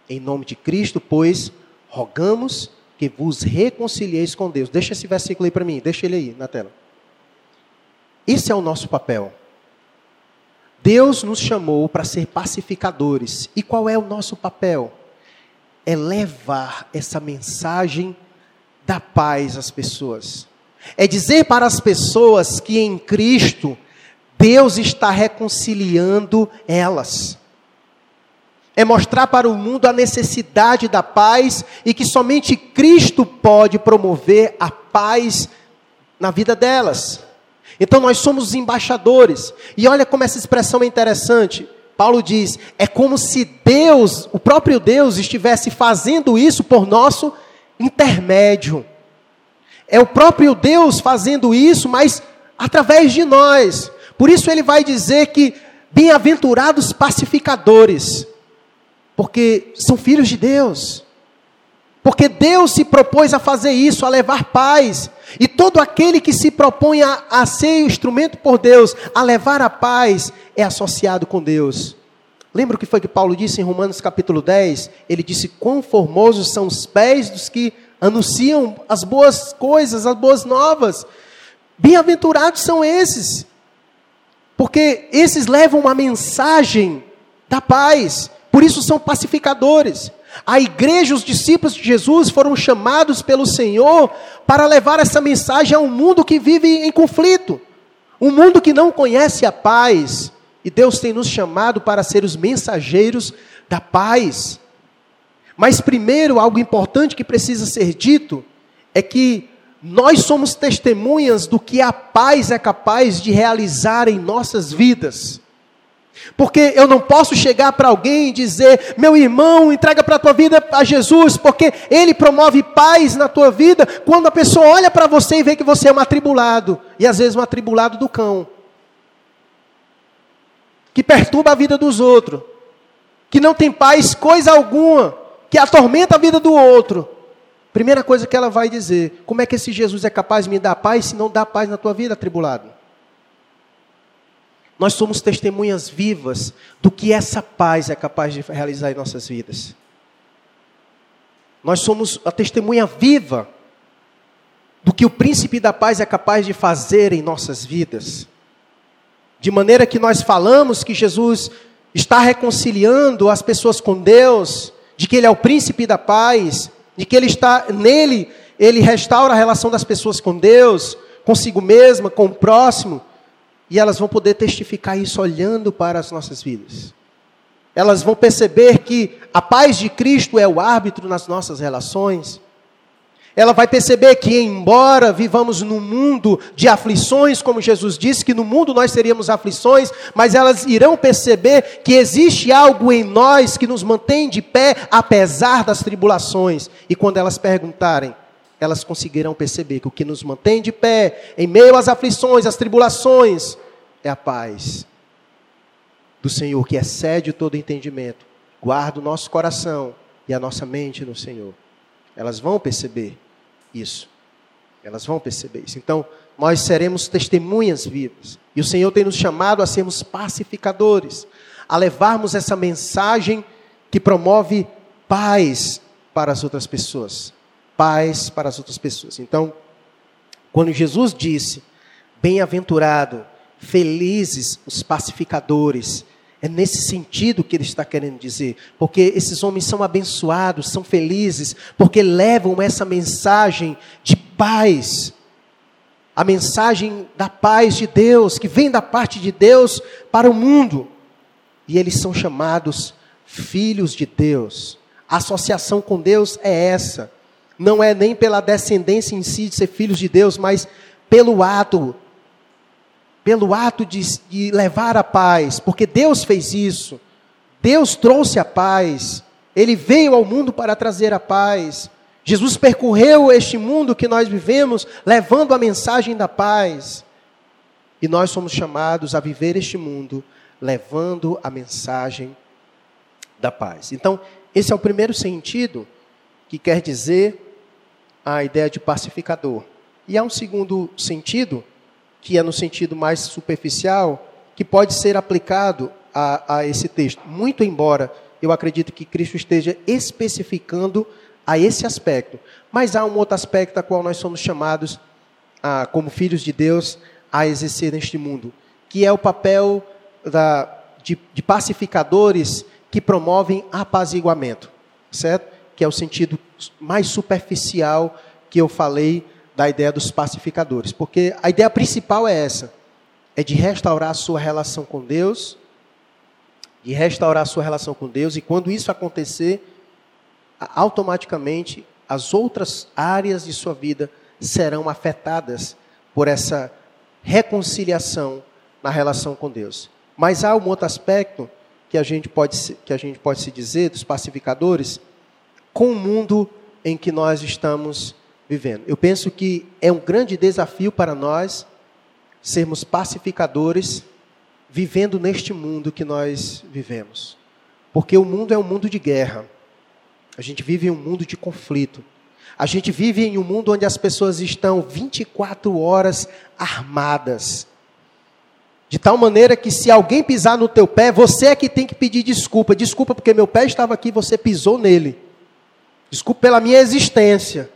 Em nome de Cristo, pois, rogamos que vos reconcilieis com Deus. Deixa esse versículo aí para mim, deixa ele aí na tela. Esse é o nosso papel. Deus nos chamou para ser pacificadores. E qual é o nosso papel? É levar essa mensagem da paz às pessoas. É dizer para as pessoas que em Cristo Deus está reconciliando elas. É mostrar para o mundo a necessidade da paz e que somente Cristo pode promover a paz na vida delas. Então nós somos embaixadores. E olha como essa expressão é interessante. Paulo diz: é como se Deus, o próprio Deus, estivesse fazendo isso por nosso intermédio. É o próprio Deus fazendo isso, mas através de nós. Por isso ele vai dizer que bem-aventurados pacificadores, porque são filhos de Deus. Porque Deus se propôs a fazer isso, a levar paz. E todo aquele que se propõe a, a ser instrumento por Deus, a levar a paz, é associado com Deus. Lembra o que foi que Paulo disse em Romanos capítulo 10? Ele disse: Quão formosos são os pés dos que anunciam as boas coisas, as boas novas. Bem-aventurados são esses, porque esses levam uma mensagem da paz, por isso são pacificadores. A igreja, os discípulos de Jesus foram chamados pelo Senhor para levar essa mensagem a um mundo que vive em conflito, um mundo que não conhece a paz. E Deus tem nos chamado para ser os mensageiros da paz. Mas primeiro, algo importante que precisa ser dito é que nós somos testemunhas do que a paz é capaz de realizar em nossas vidas. Porque eu não posso chegar para alguém e dizer, meu irmão, entrega para a tua vida a Jesus, porque Ele promove paz na tua vida, quando a pessoa olha para você e vê que você é um atribulado, e às vezes um atribulado do cão, que perturba a vida dos outros, que não tem paz coisa alguma, que atormenta a vida do outro. Primeira coisa que ela vai dizer: como é que esse Jesus é capaz de me dar paz se não dá paz na tua vida, atribulado? Nós somos testemunhas vivas do que essa paz é capaz de realizar em nossas vidas. Nós somos a testemunha viva do que o príncipe da paz é capaz de fazer em nossas vidas. De maneira que nós falamos que Jesus está reconciliando as pessoas com Deus, de que ele é o príncipe da paz, de que ele está nele, ele restaura a relação das pessoas com Deus, consigo mesma, com o próximo. E elas vão poder testificar isso olhando para as nossas vidas. Elas vão perceber que a paz de Cristo é o árbitro nas nossas relações. Ela vai perceber que, embora vivamos num mundo de aflições, como Jesus disse, que no mundo nós teríamos aflições, mas elas irão perceber que existe algo em nós que nos mantém de pé, apesar das tribulações. E quando elas perguntarem, elas conseguirão perceber que o que nos mantém de pé, em meio às aflições, às tribulações, é a paz do Senhor, que excede todo entendimento. Guarda o nosso coração e a nossa mente no Senhor. Elas vão perceber isso. Elas vão perceber isso. Então, nós seremos testemunhas vivas. E o Senhor tem nos chamado a sermos pacificadores, a levarmos essa mensagem que promove paz para as outras pessoas. Paz para as outras pessoas. Então, quando Jesus disse: Bem-aventurado, felizes os pacificadores, é nesse sentido que ele está querendo dizer, porque esses homens são abençoados, são felizes, porque levam essa mensagem de paz, a mensagem da paz de Deus, que vem da parte de Deus para o mundo. E eles são chamados filhos de Deus. A associação com Deus é essa. Não é nem pela descendência em si de ser filhos de Deus, mas pelo ato pelo ato de, de levar a paz, porque Deus fez isso. Deus trouxe a paz. Ele veio ao mundo para trazer a paz. Jesus percorreu este mundo que nós vivemos, levando a mensagem da paz. E nós somos chamados a viver este mundo, levando a mensagem da paz. Então, esse é o primeiro sentido que quer dizer a ideia de pacificador. E há um segundo sentido que é no sentido mais superficial, que pode ser aplicado a, a esse texto. Muito embora eu acredito que Cristo esteja especificando a esse aspecto. Mas há um outro aspecto a qual nós somos chamados, a, como filhos de Deus, a exercer neste mundo, que é o papel da, de, de pacificadores que promovem apaziguamento, certo? Que é o sentido mais superficial que eu falei da ideia dos pacificadores, porque a ideia principal é essa: é de restaurar a sua relação com Deus, de restaurar a sua relação com Deus, e quando isso acontecer, automaticamente as outras áreas de sua vida serão afetadas por essa reconciliação na relação com Deus. Mas há um outro aspecto que a gente pode, que a gente pode se dizer dos pacificadores com o mundo em que nós estamos vivendo. Eu penso que é um grande desafio para nós sermos pacificadores vivendo neste mundo que nós vivemos. Porque o mundo é um mundo de guerra. A gente vive em um mundo de conflito. A gente vive em um mundo onde as pessoas estão 24 horas armadas. De tal maneira que se alguém pisar no teu pé, você é que tem que pedir desculpa. Desculpa porque meu pé estava aqui, você pisou nele. Desculpa pela minha existência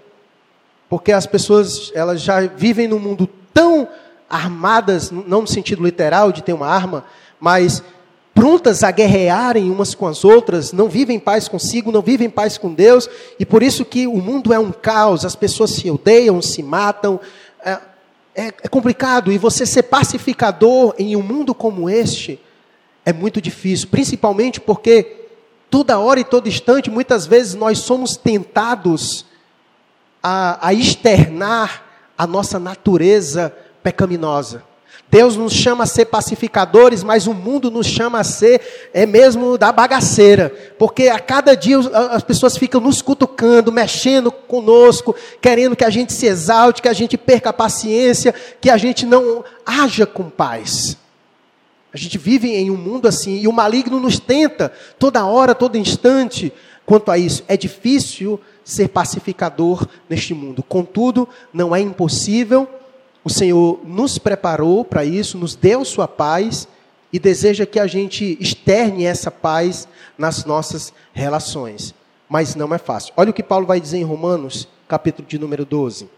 porque as pessoas elas já vivem num mundo tão armadas, não no sentido literal de ter uma arma, mas prontas a guerrearem umas com as outras, não vivem em paz consigo, não vivem em paz com Deus, e por isso que o mundo é um caos, as pessoas se odeiam, se matam, é, é, é complicado, e você ser pacificador em um mundo como este é muito difícil, principalmente porque toda hora e todo instante, muitas vezes nós somos tentados a, a externar a nossa natureza pecaminosa. Deus nos chama a ser pacificadores, mas o mundo nos chama a ser, é mesmo da bagaceira, porque a cada dia as pessoas ficam nos cutucando, mexendo conosco, querendo que a gente se exalte, que a gente perca a paciência, que a gente não haja com paz. A gente vive em um mundo assim, e o maligno nos tenta toda hora, todo instante, quanto a isso. É difícil ser pacificador neste mundo. Contudo, não é impossível. O Senhor nos preparou para isso, nos deu sua paz e deseja que a gente externe essa paz nas nossas relações. Mas não é fácil. Olha o que Paulo vai dizer em Romanos, capítulo de número 12.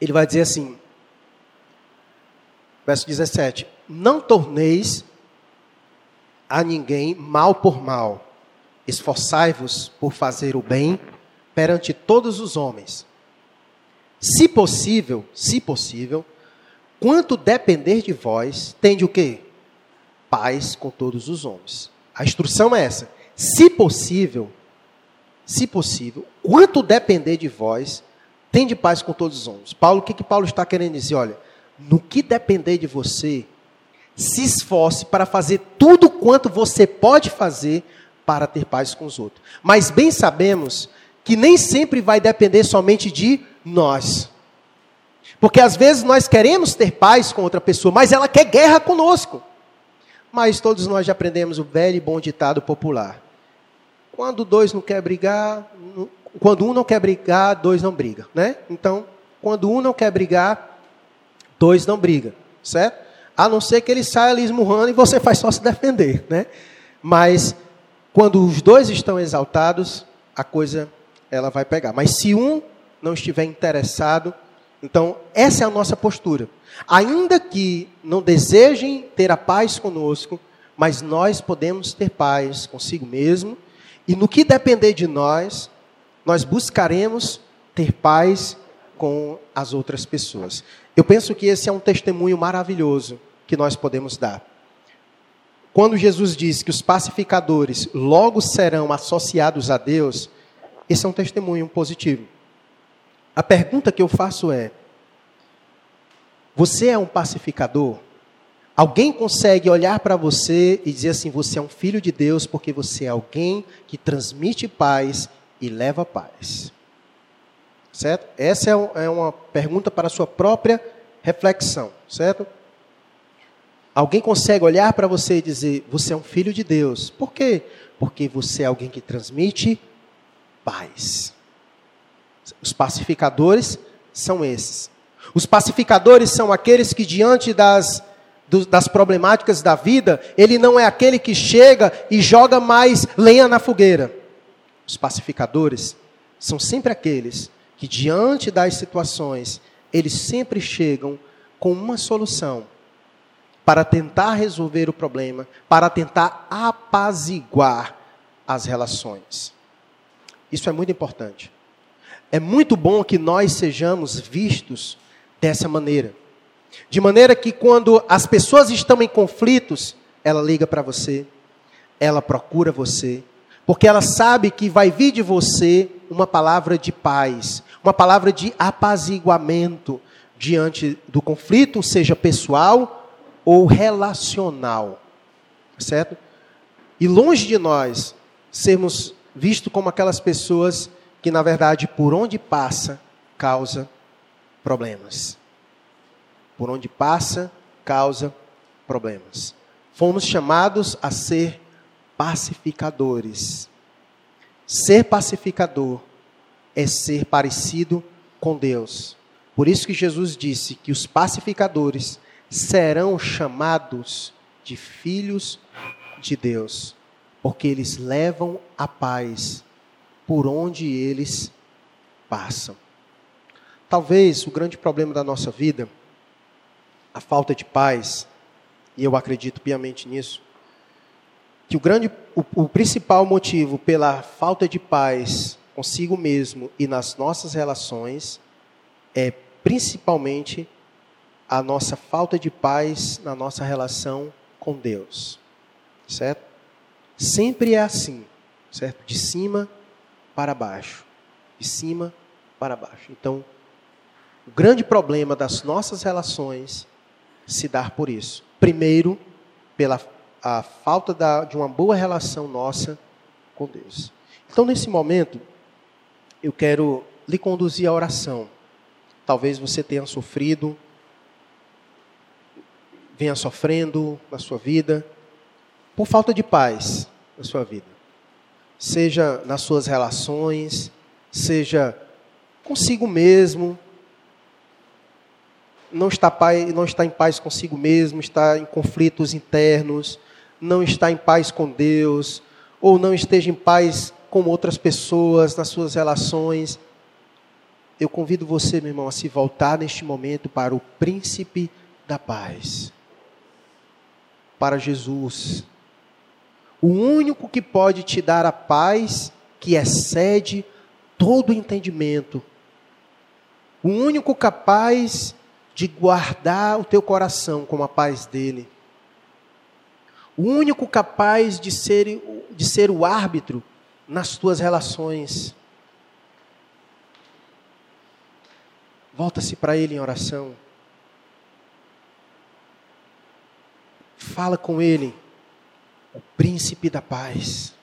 Ele vai dizer assim, verso 17: Não torneis a ninguém mal por mal. Esforçai-vos por fazer o bem perante todos os homens. Se possível, se possível, quanto depender de vós, tende o quê? Paz com todos os homens. A instrução é essa. Se possível, se possível, quanto depender de vós, tende paz com todos os homens. Paulo, o que, que Paulo está querendo dizer? Olha, no que depender de você, se esforce para fazer tudo quanto você pode fazer para ter paz com os outros. Mas bem sabemos que nem sempre vai depender somente de nós. Porque às vezes nós queremos ter paz com outra pessoa, mas ela quer guerra conosco. Mas todos nós já aprendemos o velho e bom ditado popular. Quando dois não quer brigar, quando um não quer brigar, dois não brigam, né? Então, quando um não quer brigar, dois não brigam, certo? A não ser que ele saia ali esmurrando e você faz só se defender, né? Mas quando os dois estão exaltados, a coisa ela vai pegar. Mas se um não estiver interessado, então essa é a nossa postura. Ainda que não desejem ter a paz conosco, mas nós podemos ter paz consigo mesmo, e no que depender de nós, nós buscaremos ter paz com as outras pessoas. Eu penso que esse é um testemunho maravilhoso que nós podemos dar. Quando Jesus diz que os pacificadores logo serão associados a Deus, esse é um testemunho positivo. A pergunta que eu faço é: você é um pacificador? Alguém consegue olhar para você e dizer assim: você é um filho de Deus porque você é alguém que transmite paz e leva paz? Certo? Essa é, é uma pergunta para a sua própria reflexão, certo? Alguém consegue olhar para você e dizer: você é um filho de Deus. Por quê? Porque você é alguém que transmite paz. Os pacificadores são esses. Os pacificadores são aqueles que, diante das, das problemáticas da vida, ele não é aquele que chega e joga mais lenha na fogueira. Os pacificadores são sempre aqueles que, diante das situações, eles sempre chegam com uma solução para tentar resolver o problema, para tentar apaziguar as relações. Isso é muito importante. É muito bom que nós sejamos vistos dessa maneira. De maneira que quando as pessoas estão em conflitos, ela liga para você, ela procura você, porque ela sabe que vai vir de você uma palavra de paz, uma palavra de apaziguamento diante do conflito, seja pessoal ou relacional. Certo? E longe de nós sermos vistos como aquelas pessoas que, na verdade, por onde passa, causa problemas. Por onde passa, causa problemas. Fomos chamados a ser pacificadores. Ser pacificador é ser parecido com Deus. Por isso que Jesus disse que os pacificadores serão chamados de filhos de Deus, porque eles levam a paz por onde eles passam. Talvez o grande problema da nossa vida, a falta de paz, e eu acredito piamente nisso, que o grande, o, o principal motivo pela falta de paz consigo mesmo e nas nossas relações é principalmente a nossa falta de paz na nossa relação com Deus. Certo? Sempre é assim, certo? De cima para baixo. De cima para baixo. Então, o grande problema das nossas relações se dar por isso. Primeiro, pela a falta da, de uma boa relação nossa com Deus. Então, nesse momento, eu quero lhe conduzir à oração. Talvez você tenha sofrido venha sofrendo na sua vida, por falta de paz na sua vida. Seja nas suas relações, seja consigo mesmo, não está, não está em paz consigo mesmo, está em conflitos internos, não está em paz com Deus, ou não esteja em paz com outras pessoas nas suas relações. Eu convido você, meu irmão, a se voltar neste momento para o príncipe da paz para Jesus. O único que pode te dar a paz que excede todo entendimento. O único capaz de guardar o teu coração com a paz dele. O único capaz de ser, de ser o árbitro nas tuas relações. Volta-se para ele em oração. Fala com ele, o príncipe da paz.